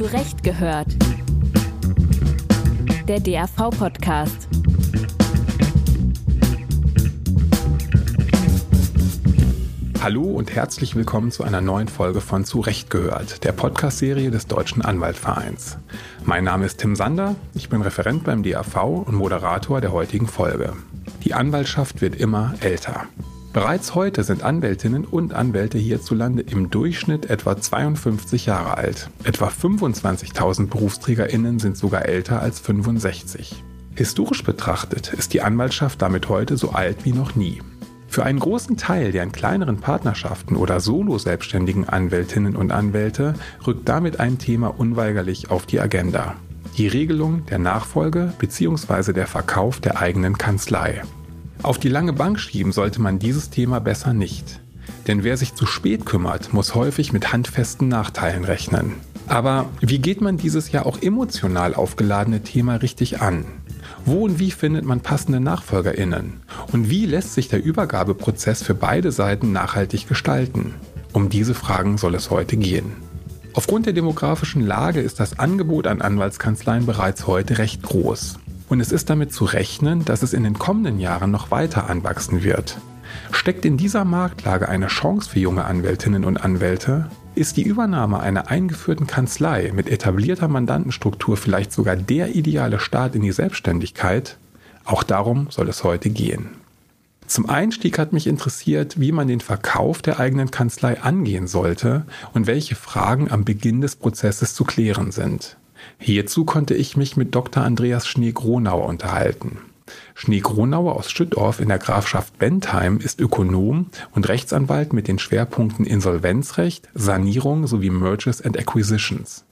Zurecht gehört. Der DAV-Podcast. Hallo und herzlich willkommen zu einer neuen Folge von Zurecht gehört, der Podcast-Serie des Deutschen Anwaltvereins. Mein Name ist Tim Sander, ich bin Referent beim DAV und Moderator der heutigen Folge. Die Anwaltschaft wird immer älter. Bereits heute sind Anwältinnen und Anwälte hierzulande im Durchschnitt etwa 52 Jahre alt. Etwa 25.000 Berufsträgerinnen sind sogar älter als 65. Historisch betrachtet ist die Anwaltschaft damit heute so alt wie noch nie. Für einen großen Teil der in kleineren Partnerschaften oder Solo-selbstständigen Anwältinnen und Anwälte rückt damit ein Thema unweigerlich auf die Agenda. Die Regelung der Nachfolge bzw. der Verkauf der eigenen Kanzlei. Auf die lange Bank schieben sollte man dieses Thema besser nicht. Denn wer sich zu spät kümmert, muss häufig mit handfesten Nachteilen rechnen. Aber wie geht man dieses ja auch emotional aufgeladene Thema richtig an? Wo und wie findet man passende Nachfolgerinnen? Und wie lässt sich der Übergabeprozess für beide Seiten nachhaltig gestalten? Um diese Fragen soll es heute gehen. Aufgrund der demografischen Lage ist das Angebot an Anwaltskanzleien bereits heute recht groß. Und es ist damit zu rechnen, dass es in den kommenden Jahren noch weiter anwachsen wird. Steckt in dieser Marktlage eine Chance für junge Anwältinnen und Anwälte? Ist die Übernahme einer eingeführten Kanzlei mit etablierter Mandantenstruktur vielleicht sogar der ideale Start in die Selbstständigkeit? Auch darum soll es heute gehen. Zum Einstieg hat mich interessiert, wie man den Verkauf der eigenen Kanzlei angehen sollte und welche Fragen am Beginn des Prozesses zu klären sind. Hierzu konnte ich mich mit Dr. Andreas Schnee-Gronauer unterhalten. Schnee-Gronauer aus Schüttorf in der Grafschaft Bentheim ist Ökonom und Rechtsanwalt mit den Schwerpunkten Insolvenzrecht, Sanierung sowie Mergers and Acquisitions.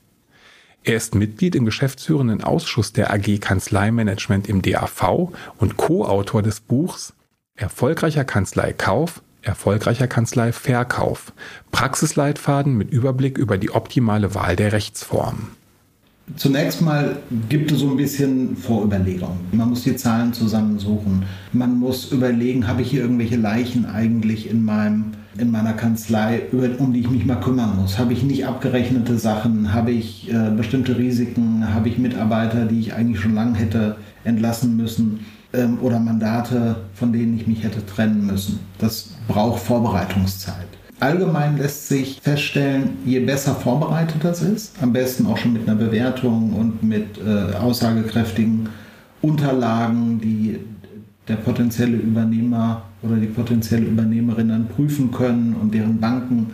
Er ist Mitglied im geschäftsführenden Ausschuss der AG Kanzleimanagement im DAV und Co-Autor des Buchs Erfolgreicher Kanzlei Kauf, erfolgreicher Kanzlei Verkauf. Praxisleitfaden mit Überblick über die optimale Wahl der Rechtsform. Zunächst mal gibt es so ein bisschen Vorüberlegung. Man muss die Zahlen zusammensuchen. Man muss überlegen, habe ich hier irgendwelche Leichen eigentlich in, meinem, in meiner Kanzlei, um die ich mich mal kümmern muss? Habe ich nicht abgerechnete Sachen? Habe ich äh, bestimmte Risiken? Habe ich Mitarbeiter, die ich eigentlich schon lange hätte entlassen müssen? Ähm, oder Mandate, von denen ich mich hätte trennen müssen? Das braucht Vorbereitungszeit. Allgemein lässt sich feststellen, je besser vorbereitet das ist, am besten auch schon mit einer Bewertung und mit äh, aussagekräftigen Unterlagen, die der potenzielle Übernehmer oder die potenzielle Übernehmerin dann prüfen können und deren Banken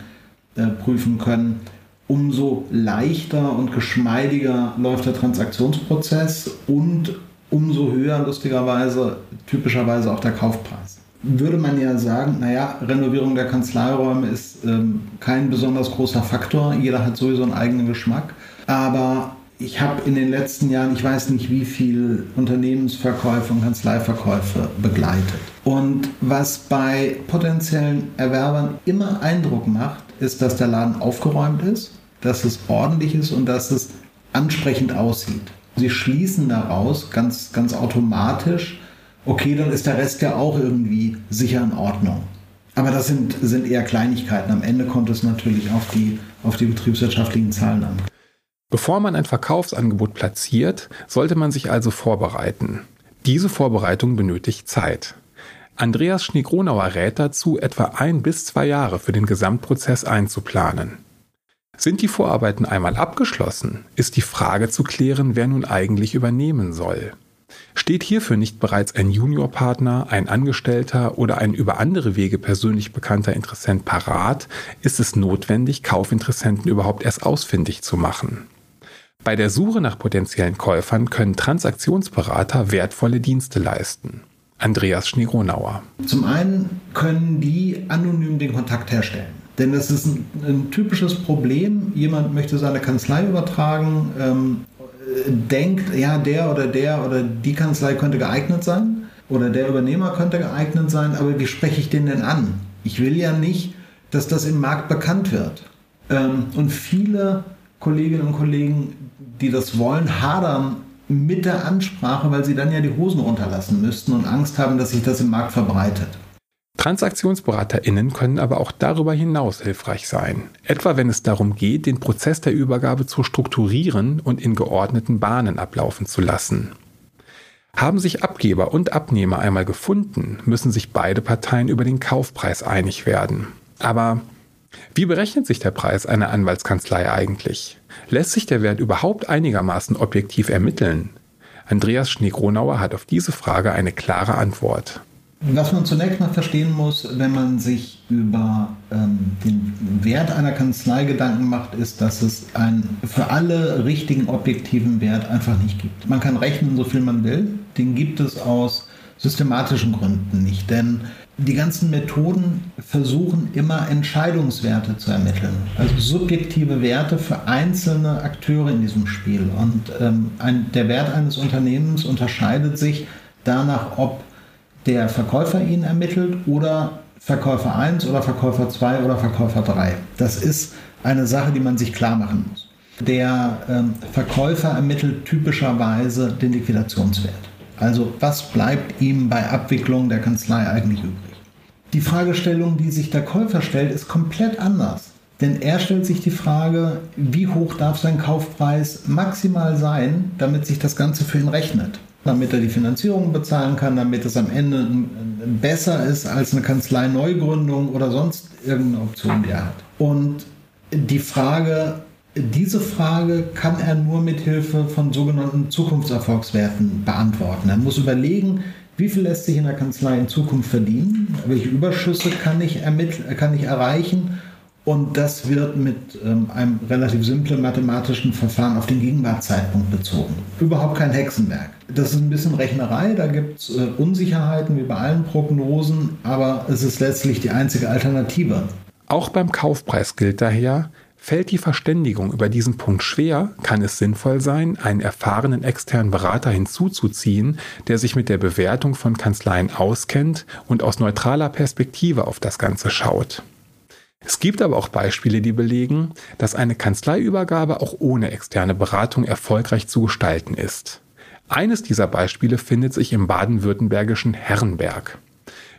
äh, prüfen können, umso leichter und geschmeidiger läuft der Transaktionsprozess und umso höher lustigerweise typischerweise auch der Kaufpreis würde man ja sagen, naja, Renovierung der Kanzleiräume ist ähm, kein besonders großer Faktor. Jeder hat sowieso einen eigenen Geschmack. Aber ich habe in den letzten Jahren, ich weiß nicht wie viel Unternehmensverkäufe und Kanzleiverkäufe begleitet. Und was bei potenziellen Erwerbern immer Eindruck macht, ist, dass der Laden aufgeräumt ist, dass es ordentlich ist und dass es ansprechend aussieht. Sie schließen daraus ganz, ganz automatisch, okay, dann ist der Rest ja auch irgendwie sicher in Ordnung. Aber das sind, sind eher Kleinigkeiten. Am Ende kommt es natürlich auf die, auf die betriebswirtschaftlichen Zahlen an. Bevor man ein Verkaufsangebot platziert, sollte man sich also vorbereiten. Diese Vorbereitung benötigt Zeit. Andreas Schneegronauer rät dazu, etwa ein bis zwei Jahre für den Gesamtprozess einzuplanen. Sind die Vorarbeiten einmal abgeschlossen, ist die Frage zu klären, wer nun eigentlich übernehmen soll. Steht hierfür nicht bereits ein Juniorpartner, ein Angestellter oder ein über andere Wege persönlich bekannter Interessent parat, ist es notwendig, Kaufinteressenten überhaupt erst ausfindig zu machen. Bei der Suche nach potenziellen Käufern können Transaktionsberater wertvolle Dienste leisten. Andreas Schneeronauer. Zum einen können die anonym den Kontakt herstellen. Denn das ist ein, ein typisches Problem. Jemand möchte seine Kanzlei übertragen, ähm, denkt, ja, der oder der oder die Kanzlei könnte geeignet sein oder der Übernehmer könnte geeignet sein, aber wie spreche ich den denn an? Ich will ja nicht, dass das im Markt bekannt wird. Ähm, und viele Kolleginnen und Kollegen, die das wollen, hadern mit der Ansprache, weil sie dann ja die Hosen runterlassen müssten und Angst haben, dass sich das im Markt verbreitet. TransaktionsberaterInnen können aber auch darüber hinaus hilfreich sein. Etwa wenn es darum geht, den Prozess der Übergabe zu strukturieren und in geordneten Bahnen ablaufen zu lassen. Haben sich Abgeber und Abnehmer einmal gefunden, müssen sich beide Parteien über den Kaufpreis einig werden. Aber wie berechnet sich der Preis einer Anwaltskanzlei eigentlich? Lässt sich der Wert überhaupt einigermaßen objektiv ermitteln? Andreas Schneegronauer hat auf diese Frage eine klare Antwort. Was man zunächst mal verstehen muss, wenn man sich über ähm, den Wert einer Kanzlei Gedanken macht, ist, dass es einen für alle richtigen objektiven Wert einfach nicht gibt. Man kann rechnen, so viel man will. Den gibt es aus systematischen Gründen nicht. Denn die ganzen Methoden versuchen immer Entscheidungswerte zu ermitteln, also subjektive Werte für einzelne Akteure in diesem Spiel. Und ähm, ein, der Wert eines Unternehmens unterscheidet sich danach, ob der Verkäufer ihn ermittelt oder Verkäufer 1 oder Verkäufer 2 oder Verkäufer 3. Das ist eine Sache, die man sich klar machen muss. Der ähm, Verkäufer ermittelt typischerweise den Liquidationswert. Also was bleibt ihm bei Abwicklung der Kanzlei eigentlich übrig? Die Fragestellung, die sich der Käufer stellt, ist komplett anders. Denn er stellt sich die Frage, wie hoch darf sein Kaufpreis maximal sein, damit sich das Ganze für ihn rechnet. Damit er die Finanzierung bezahlen kann, damit es am Ende besser ist als eine Kanzlei-Neugründung oder sonst irgendeine Option, die er hat. Und die Frage, diese Frage kann er nur mit Hilfe von sogenannten Zukunftserfolgswerten beantworten. Er muss überlegen, wie viel lässt sich in der Kanzlei in Zukunft verdienen, welche Überschüsse kann ich, kann ich erreichen und das wird mit ähm, einem relativ simplen mathematischen Verfahren auf den Gegenwartszeitpunkt bezogen. Überhaupt kein Hexenwerk. Das ist ein bisschen Rechnerei, da gibt es äh, Unsicherheiten wie bei allen Prognosen, aber es ist letztlich die einzige Alternative. Auch beim Kaufpreis gilt daher, Fällt die Verständigung über diesen Punkt schwer, kann es sinnvoll sein, einen erfahrenen externen Berater hinzuzuziehen, der sich mit der Bewertung von Kanzleien auskennt und aus neutraler Perspektive auf das Ganze schaut. Es gibt aber auch Beispiele, die belegen, dass eine Kanzleiübergabe auch ohne externe Beratung erfolgreich zu gestalten ist. Eines dieser Beispiele findet sich im baden-württembergischen Herrenberg.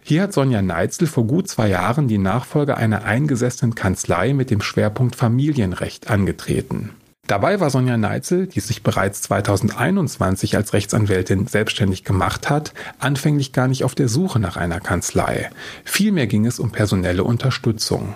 Hier hat Sonja Neitzel vor gut zwei Jahren die Nachfolge einer eingesessenen Kanzlei mit dem Schwerpunkt Familienrecht angetreten. Dabei war Sonja Neitzel, die sich bereits 2021 als Rechtsanwältin selbstständig gemacht hat, anfänglich gar nicht auf der Suche nach einer Kanzlei. Vielmehr ging es um personelle Unterstützung.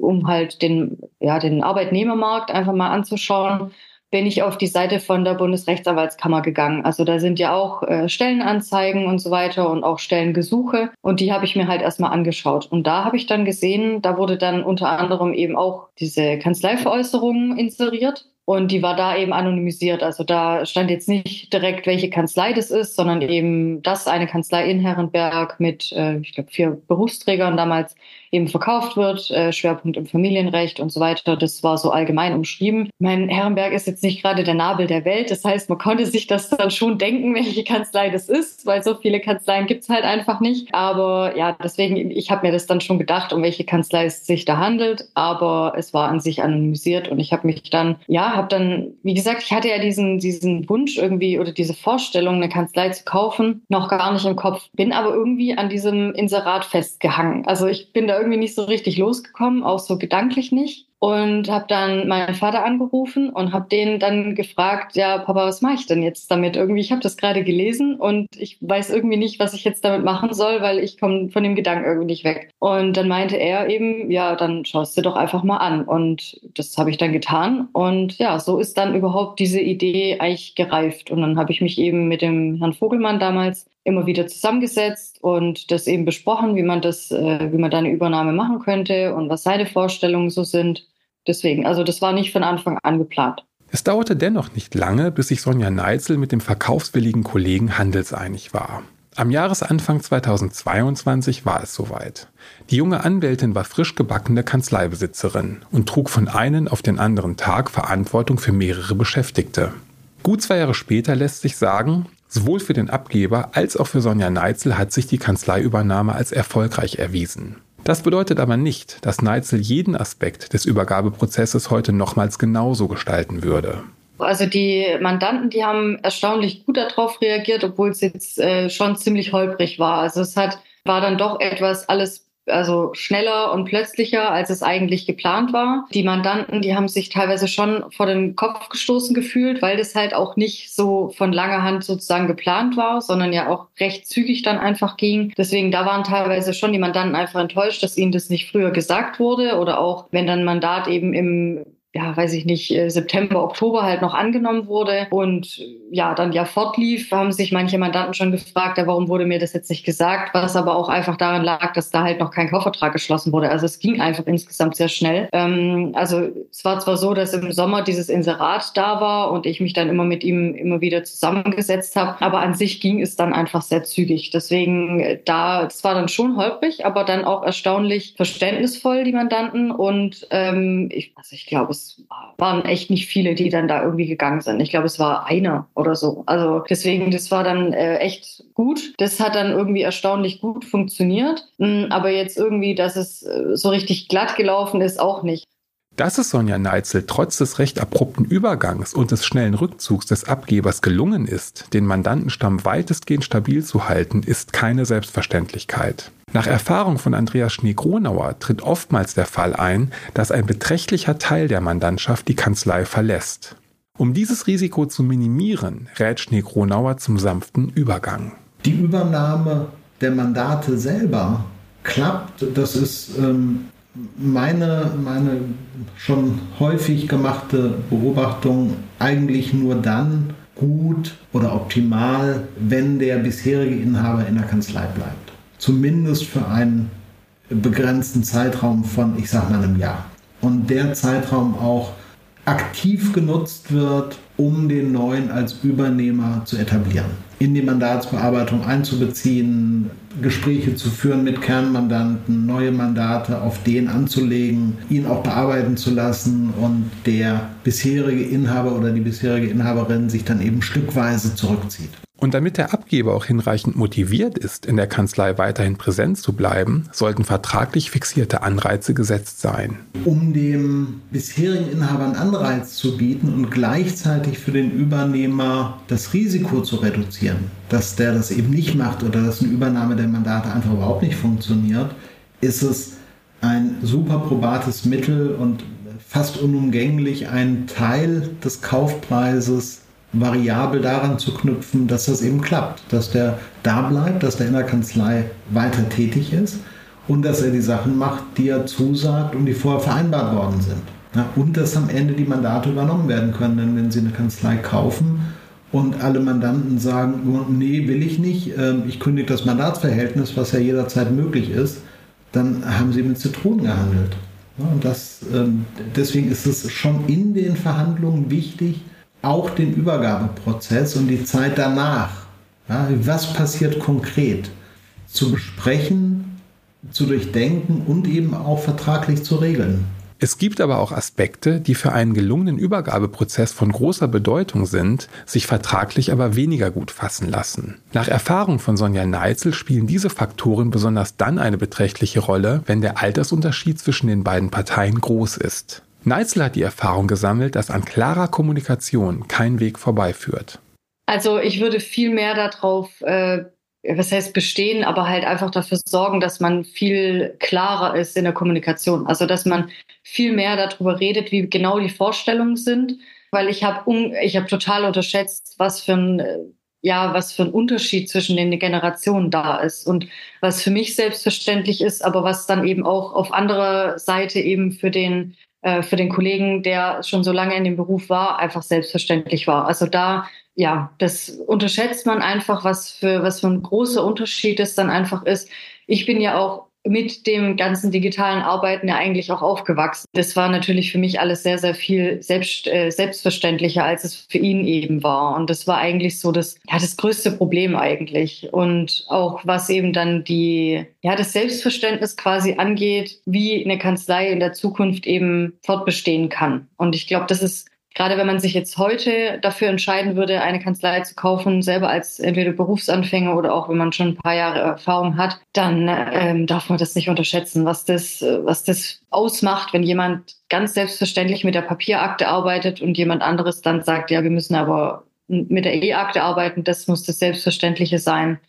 Um halt den, ja, den Arbeitnehmermarkt einfach mal anzuschauen, bin ich auf die Seite von der Bundesrechtsanwaltskammer gegangen. Also da sind ja auch äh, Stellenanzeigen und so weiter und auch Stellengesuche. Und die habe ich mir halt erstmal angeschaut. Und da habe ich dann gesehen, da wurde dann unter anderem eben auch diese Kanzleiveräußerung inseriert. Und die war da eben anonymisiert. Also da stand jetzt nicht direkt, welche Kanzlei das ist, sondern eben, dass eine Kanzlei in Herrenberg mit, äh, ich glaube, vier Berufsträgern damals eben verkauft wird, äh, Schwerpunkt im Familienrecht und so weiter. Das war so allgemein umschrieben. Mein Herrenberg ist jetzt nicht gerade der Nabel der Welt. Das heißt, man konnte sich das dann schon denken, welche Kanzlei das ist, weil so viele Kanzleien gibt's halt einfach nicht. Aber ja, deswegen, ich habe mir das dann schon gedacht, um welche Kanzlei es sich da handelt. Aber es war an sich anonymisiert und ich habe mich dann, ja, habe dann, wie gesagt, ich hatte ja diesen, diesen Wunsch irgendwie oder diese Vorstellung, eine Kanzlei zu kaufen, noch gar nicht im Kopf. Bin aber irgendwie an diesem Inserat festgehangen. Also ich bin da irgendwie nicht so richtig losgekommen, auch so gedanklich nicht und habe dann meinen Vater angerufen und habe den dann gefragt, ja, Papa, was mache ich denn jetzt damit? Irgendwie, ich habe das gerade gelesen und ich weiß irgendwie nicht, was ich jetzt damit machen soll, weil ich komme von dem Gedanken irgendwie nicht weg. Und dann meinte er eben, ja, dann schaust du doch einfach mal an. Und das habe ich dann getan. Und ja, so ist dann überhaupt diese Idee eigentlich gereift. Und dann habe ich mich eben mit dem Herrn Vogelmann damals immer wieder zusammengesetzt und das eben besprochen, wie man das, äh, wie man da eine Übernahme machen könnte und was seine Vorstellungen so sind. Deswegen, also das war nicht von Anfang an geplant. Es dauerte dennoch nicht lange, bis sich Sonja Neitzel mit dem verkaufswilligen Kollegen handelseinig war. Am Jahresanfang 2022 war es soweit. Die junge Anwältin war frisch gebackene Kanzleibesitzerin und trug von einem auf den anderen Tag Verantwortung für mehrere Beschäftigte. Gut zwei Jahre später lässt sich sagen, sowohl für den Abgeber als auch für Sonja Neitzel hat sich die Kanzleiübernahme als erfolgreich erwiesen. Das bedeutet aber nicht, dass Neitzel jeden Aspekt des Übergabeprozesses heute nochmals genauso gestalten würde. Also die Mandanten, die haben erstaunlich gut darauf reagiert, obwohl es jetzt äh, schon ziemlich holprig war. Also es hat war dann doch etwas alles also schneller und plötzlicher, als es eigentlich geplant war. Die Mandanten, die haben sich teilweise schon vor den Kopf gestoßen gefühlt, weil das halt auch nicht so von langer Hand sozusagen geplant war, sondern ja auch recht zügig dann einfach ging. Deswegen, da waren teilweise schon die Mandanten einfach enttäuscht, dass ihnen das nicht früher gesagt wurde oder auch wenn dann Mandat eben im ja, weiß ich nicht, äh, September, Oktober halt noch angenommen wurde und äh, ja, dann ja fortlief, haben sich manche Mandanten schon gefragt, ja, warum wurde mir das jetzt nicht gesagt, was aber auch einfach daran lag, dass da halt noch kein Kaufvertrag geschlossen wurde. Also es ging einfach insgesamt sehr schnell. Ähm, also es war zwar so, dass im Sommer dieses Inserat da war und ich mich dann immer mit ihm immer wieder zusammengesetzt habe, aber an sich ging es dann einfach sehr zügig. Deswegen äh, da, es war dann schon holprig, aber dann auch erstaunlich verständnisvoll, die Mandanten und ähm, ich, also ich glaube, es waren echt nicht viele, die dann da irgendwie gegangen sind. Ich glaube, es war einer oder so. Also deswegen, das war dann äh, echt gut. Das hat dann irgendwie erstaunlich gut funktioniert. Mm, aber jetzt irgendwie, dass es äh, so richtig glatt gelaufen ist, auch nicht. Dass es Sonja Neitzel trotz des recht abrupten Übergangs und des schnellen Rückzugs des Abgebers gelungen ist, den Mandantenstamm weitestgehend stabil zu halten, ist keine Selbstverständlichkeit. Nach Erfahrung von Andreas Schnee-Gronauer tritt oftmals der Fall ein, dass ein beträchtlicher Teil der Mandantschaft die Kanzlei verlässt. Um dieses Risiko zu minimieren, rät Schnee-Gronauer zum sanften Übergang. Die Übernahme der Mandate selber klappt, das ist ähm, meine, meine schon häufig gemachte Beobachtung eigentlich nur dann gut oder optimal, wenn der bisherige Inhaber in der Kanzlei bleibt. Zumindest für einen begrenzten Zeitraum von, ich sag mal, einem Jahr. Und der Zeitraum auch aktiv genutzt wird, um den neuen als Übernehmer zu etablieren, in die Mandatsbearbeitung einzubeziehen, Gespräche zu führen mit Kernmandanten, neue Mandate auf den anzulegen, ihn auch bearbeiten zu lassen und der bisherige Inhaber oder die bisherige Inhaberin sich dann eben stückweise zurückzieht. Und damit der Abgeber auch hinreichend motiviert ist, in der Kanzlei weiterhin präsent zu bleiben, sollten vertraglich fixierte Anreize gesetzt sein. Um dem bisherigen Inhaber einen Anreiz zu bieten und gleichzeitig für den Übernehmer das Risiko zu reduzieren, dass der das eben nicht macht oder dass eine Übernahme der Mandate einfach überhaupt nicht funktioniert, ist es ein super probates Mittel und fast unumgänglich, einen Teil des Kaufpreises variabel daran zu knüpfen, dass das eben klappt, dass der da bleibt, dass der in der Kanzlei weiter tätig ist und dass er die Sachen macht, die er zusagt und die vorher vereinbart worden sind. Ja, und dass am Ende die Mandate übernommen werden können, denn wenn Sie eine Kanzlei kaufen und alle Mandanten sagen, nee, will ich nicht, ähm, ich kündige das Mandatsverhältnis, was ja jederzeit möglich ist, dann haben Sie mit Zitronen gehandelt. und das, ähm, deswegen ist es schon in den Verhandlungen wichtig, auch den Übergabeprozess und die Zeit danach, ja, was passiert konkret, zu besprechen, zu durchdenken und eben auch vertraglich zu regeln. Es gibt aber auch Aspekte, die für einen gelungenen Übergabeprozess von großer Bedeutung sind, sich vertraglich aber weniger gut fassen lassen. Nach Erfahrung von Sonja Neitzel spielen diese Faktoren besonders dann eine beträchtliche Rolle, wenn der Altersunterschied zwischen den beiden Parteien groß ist. Neitzel hat die Erfahrung gesammelt, dass an klarer Kommunikation kein Weg vorbeiführt. Also ich würde viel mehr darauf, äh, was heißt bestehen, aber halt einfach dafür sorgen, dass man viel klarer ist in der Kommunikation. Also dass man viel mehr darüber redet, wie genau die Vorstellungen sind. Weil ich habe ich hab total unterschätzt, was für ein ja, was für ein Unterschied zwischen den Generationen da ist und was für mich selbstverständlich ist, aber was dann eben auch auf anderer Seite eben für den äh, für den Kollegen, der schon so lange in dem Beruf war, einfach selbstverständlich war. Also da, ja, das unterschätzt man einfach, was für, was für ein großer Unterschied es dann einfach ist. Ich bin ja auch mit dem ganzen digitalen Arbeiten ja eigentlich auch aufgewachsen. Das war natürlich für mich alles sehr, sehr viel selbst, äh, selbstverständlicher, als es für ihn eben war. Und das war eigentlich so das, ja, das größte Problem eigentlich. Und auch was eben dann die, ja, das Selbstverständnis quasi angeht, wie eine Kanzlei in der Zukunft eben fortbestehen kann. Und ich glaube, das ist gerade wenn man sich jetzt heute dafür entscheiden würde, eine Kanzlei zu kaufen, selber als entweder Berufsanfänger oder auch wenn man schon ein paar Jahre Erfahrung hat, dann ähm, darf man das nicht unterschätzen, was das, was das ausmacht, wenn jemand ganz selbstverständlich mit der Papierakte arbeitet und jemand anderes dann sagt, ja, wir müssen aber mit der E-Akte arbeiten, das muss das Selbstverständliche sein.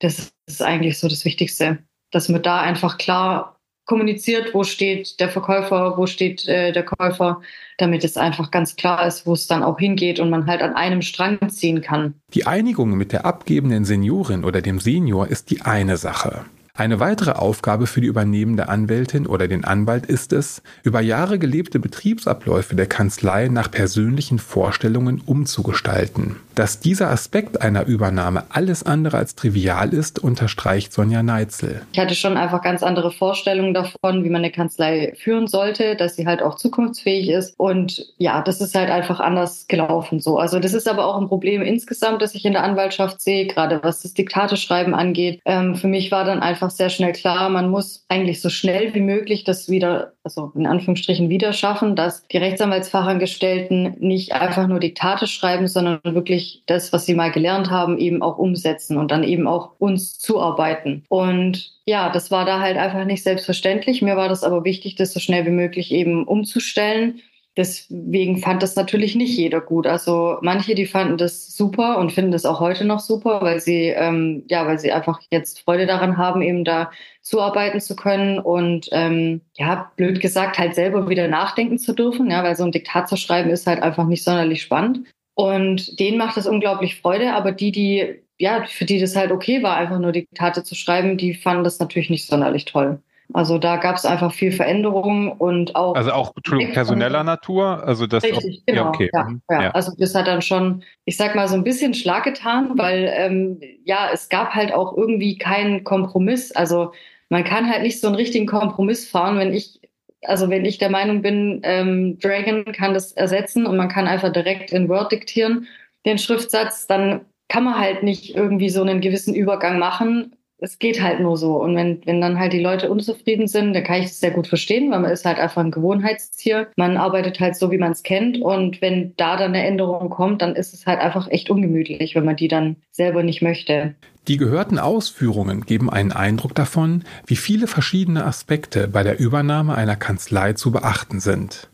Das ist eigentlich so das Wichtigste. dass man da einfach klar kommuniziert, wo steht der Verkäufer, wo steht äh, der Käufer, damit es einfach ganz klar ist, wo es dann auch hingeht und man halt an einem Strang ziehen kann. Die Einigung mit der abgebenden Seniorin oder dem Senior ist die eine Sache. Eine weitere Aufgabe für die übernehmende Anwältin oder den Anwalt ist es, über Jahre gelebte Betriebsabläufe der Kanzlei nach persönlichen Vorstellungen umzugestalten. Dass dieser Aspekt einer Übernahme alles andere als trivial ist, unterstreicht Sonja Neitzel. Ich hatte schon einfach ganz andere Vorstellungen davon, wie man eine Kanzlei führen sollte, dass sie halt auch zukunftsfähig ist. Und ja, das ist halt einfach anders gelaufen so. Also das ist aber auch ein Problem insgesamt, das ich in der Anwaltschaft sehe, gerade was das Diktateschreiben angeht. Ähm, für mich war dann einfach einfach sehr schnell klar, man muss eigentlich so schnell wie möglich das wieder, also in Anführungsstrichen wieder schaffen, dass die Rechtsanwaltsfachangestellten nicht einfach nur Diktate schreiben, sondern wirklich das, was sie mal gelernt haben, eben auch umsetzen und dann eben auch uns zuarbeiten. Und ja, das war da halt einfach nicht selbstverständlich. Mir war das aber wichtig, das so schnell wie möglich eben umzustellen. Deswegen fand das natürlich nicht jeder gut. Also manche, die fanden das super und finden das auch heute noch super, weil sie ähm, ja, weil sie einfach jetzt Freude daran haben, eben da zuarbeiten zu können und ähm, ja, blöd gesagt, halt selber wieder nachdenken zu dürfen. Ja, weil so ein Diktat zu schreiben ist halt einfach nicht sonderlich spannend. Und denen macht das unglaublich Freude, aber die, die ja, für die das halt okay war, einfach nur Diktate zu schreiben, die fanden das natürlich nicht sonderlich toll. Also da gab es einfach viel Veränderung und auch. Also auch Entschuldigung, personeller Natur? Also das richtig, auch, genau. Ja, okay. Ja, mhm, ja. ja, Also das hat dann schon, ich sag mal, so ein bisschen Schlag getan, weil ähm, ja, es gab halt auch irgendwie keinen Kompromiss. Also man kann halt nicht so einen richtigen Kompromiss fahren, wenn ich, also wenn ich der Meinung bin, ähm, Dragon kann das ersetzen und man kann einfach direkt in Word diktieren, den Schriftsatz, dann kann man halt nicht irgendwie so einen gewissen Übergang machen, es geht halt nur so. Und wenn, wenn dann halt die Leute unzufrieden sind, dann kann ich das sehr gut verstehen, weil man ist halt einfach ein Gewohnheitstier. Man arbeitet halt so, wie man es kennt. Und wenn da dann eine Änderung kommt, dann ist es halt einfach echt ungemütlich, wenn man die dann selber nicht möchte. Die gehörten Ausführungen geben einen Eindruck davon, wie viele verschiedene Aspekte bei der Übernahme einer Kanzlei zu beachten sind.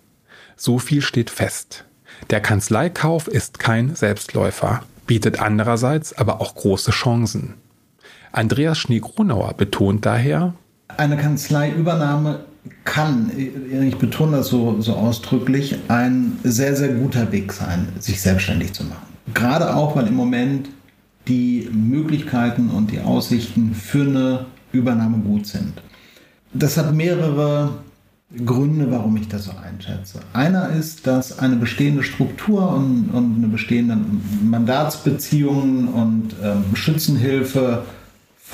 So viel steht fest. Der Kanzleikauf ist kein Selbstläufer, bietet andererseits aber auch große Chancen. Andreas Schnee-Gronauer betont daher, eine Kanzleiübernahme kann, ich betone das so, so ausdrücklich, ein sehr, sehr guter Weg sein, sich selbstständig zu machen. Gerade auch, weil im Moment die Möglichkeiten und die Aussichten für eine Übernahme gut sind. Das hat mehrere Gründe, warum ich das so einschätze. Einer ist, dass eine bestehende Struktur und, und eine bestehende Mandatsbeziehungen und ähm, Schützenhilfe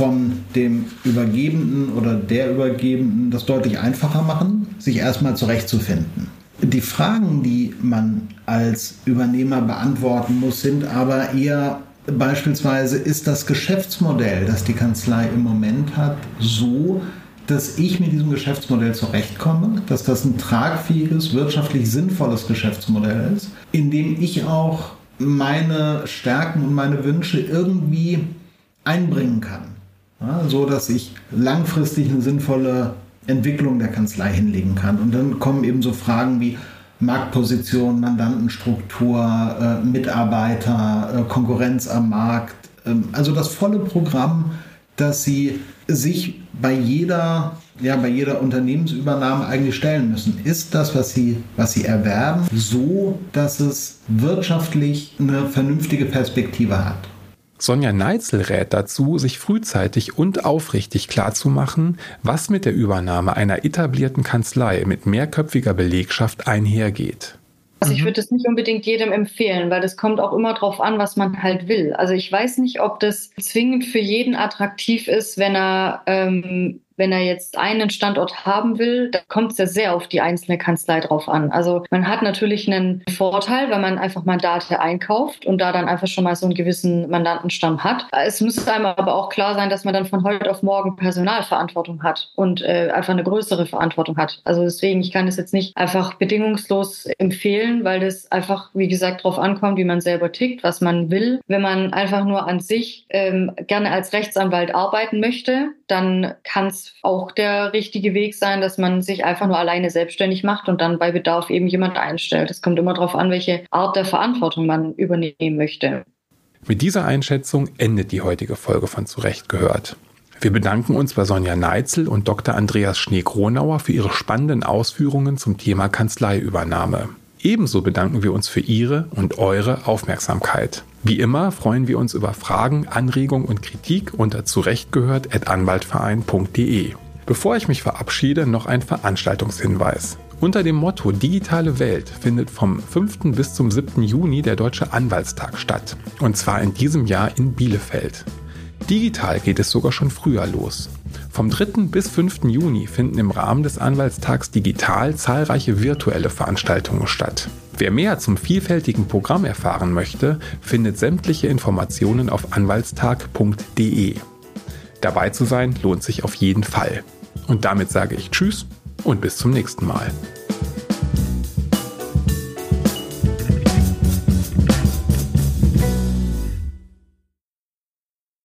von dem Übergebenden oder der Übergebenden das deutlich einfacher machen, sich erstmal zurechtzufinden. Die Fragen, die man als Übernehmer beantworten muss, sind aber eher beispielsweise, ist das Geschäftsmodell, das die Kanzlei im Moment hat, so, dass ich mit diesem Geschäftsmodell zurechtkomme, dass das ein tragfähiges, wirtschaftlich sinnvolles Geschäftsmodell ist, in dem ich auch meine Stärken und meine Wünsche irgendwie einbringen kann. Ja, so dass ich langfristig eine sinnvolle Entwicklung der Kanzlei hinlegen kann. Und dann kommen eben so Fragen wie Marktposition, Mandantenstruktur, äh, Mitarbeiter, äh, Konkurrenz am Markt. Ähm, also das volle Programm, das Sie sich bei jeder, ja, bei jeder Unternehmensübernahme eigentlich stellen müssen. Ist das, was Sie, was Sie erwerben, so, dass es wirtschaftlich eine vernünftige Perspektive hat? Sonja Neitzel rät dazu, sich frühzeitig und aufrichtig klarzumachen, was mit der Übernahme einer etablierten Kanzlei mit mehrköpfiger Belegschaft einhergeht. Also ich mhm. würde es nicht unbedingt jedem empfehlen, weil das kommt auch immer darauf an, was man halt will. Also ich weiß nicht, ob das zwingend für jeden attraktiv ist, wenn er ähm, wenn er jetzt einen Standort haben will, da kommt es ja sehr auf die einzelne Kanzlei drauf an. Also man hat natürlich einen Vorteil, weil man einfach Mandate einkauft und da dann einfach schon mal so einen gewissen Mandantenstamm hat. Es muss einem aber auch klar sein, dass man dann von heute auf morgen Personalverantwortung hat und äh, einfach eine größere Verantwortung hat. Also deswegen, ich kann es jetzt nicht einfach bedingungslos empfehlen, weil das einfach, wie gesagt, darauf ankommt, wie man selber tickt, was man will. Wenn man einfach nur an sich ähm, gerne als Rechtsanwalt arbeiten möchte, dann kann auch der richtige Weg sein, dass man sich einfach nur alleine selbstständig macht und dann bei Bedarf eben jemand einstellt. Es kommt immer darauf an, welche Art der Verantwortung man übernehmen möchte. Mit dieser Einschätzung endet die heutige Folge von Zurecht gehört. Wir bedanken uns bei Sonja Neitzel und Dr. Andreas Schnee-Kronauer für ihre spannenden Ausführungen zum Thema Kanzleiübernahme. Ebenso bedanken wir uns für Ihre und eure Aufmerksamkeit. Wie immer freuen wir uns über Fragen, Anregungen und Kritik unter zurechtgehört.anwaltverein.de. Bevor ich mich verabschiede, noch ein Veranstaltungshinweis. Unter dem Motto Digitale Welt findet vom 5. bis zum 7. Juni der Deutsche Anwaltstag statt. Und zwar in diesem Jahr in Bielefeld. Digital geht es sogar schon früher los. Vom 3. bis 5. Juni finden im Rahmen des Anwaltstags digital zahlreiche virtuelle Veranstaltungen statt. Wer mehr zum vielfältigen Programm erfahren möchte, findet sämtliche Informationen auf anwaltstag.de. Dabei zu sein lohnt sich auf jeden Fall. Und damit sage ich Tschüss und bis zum nächsten Mal.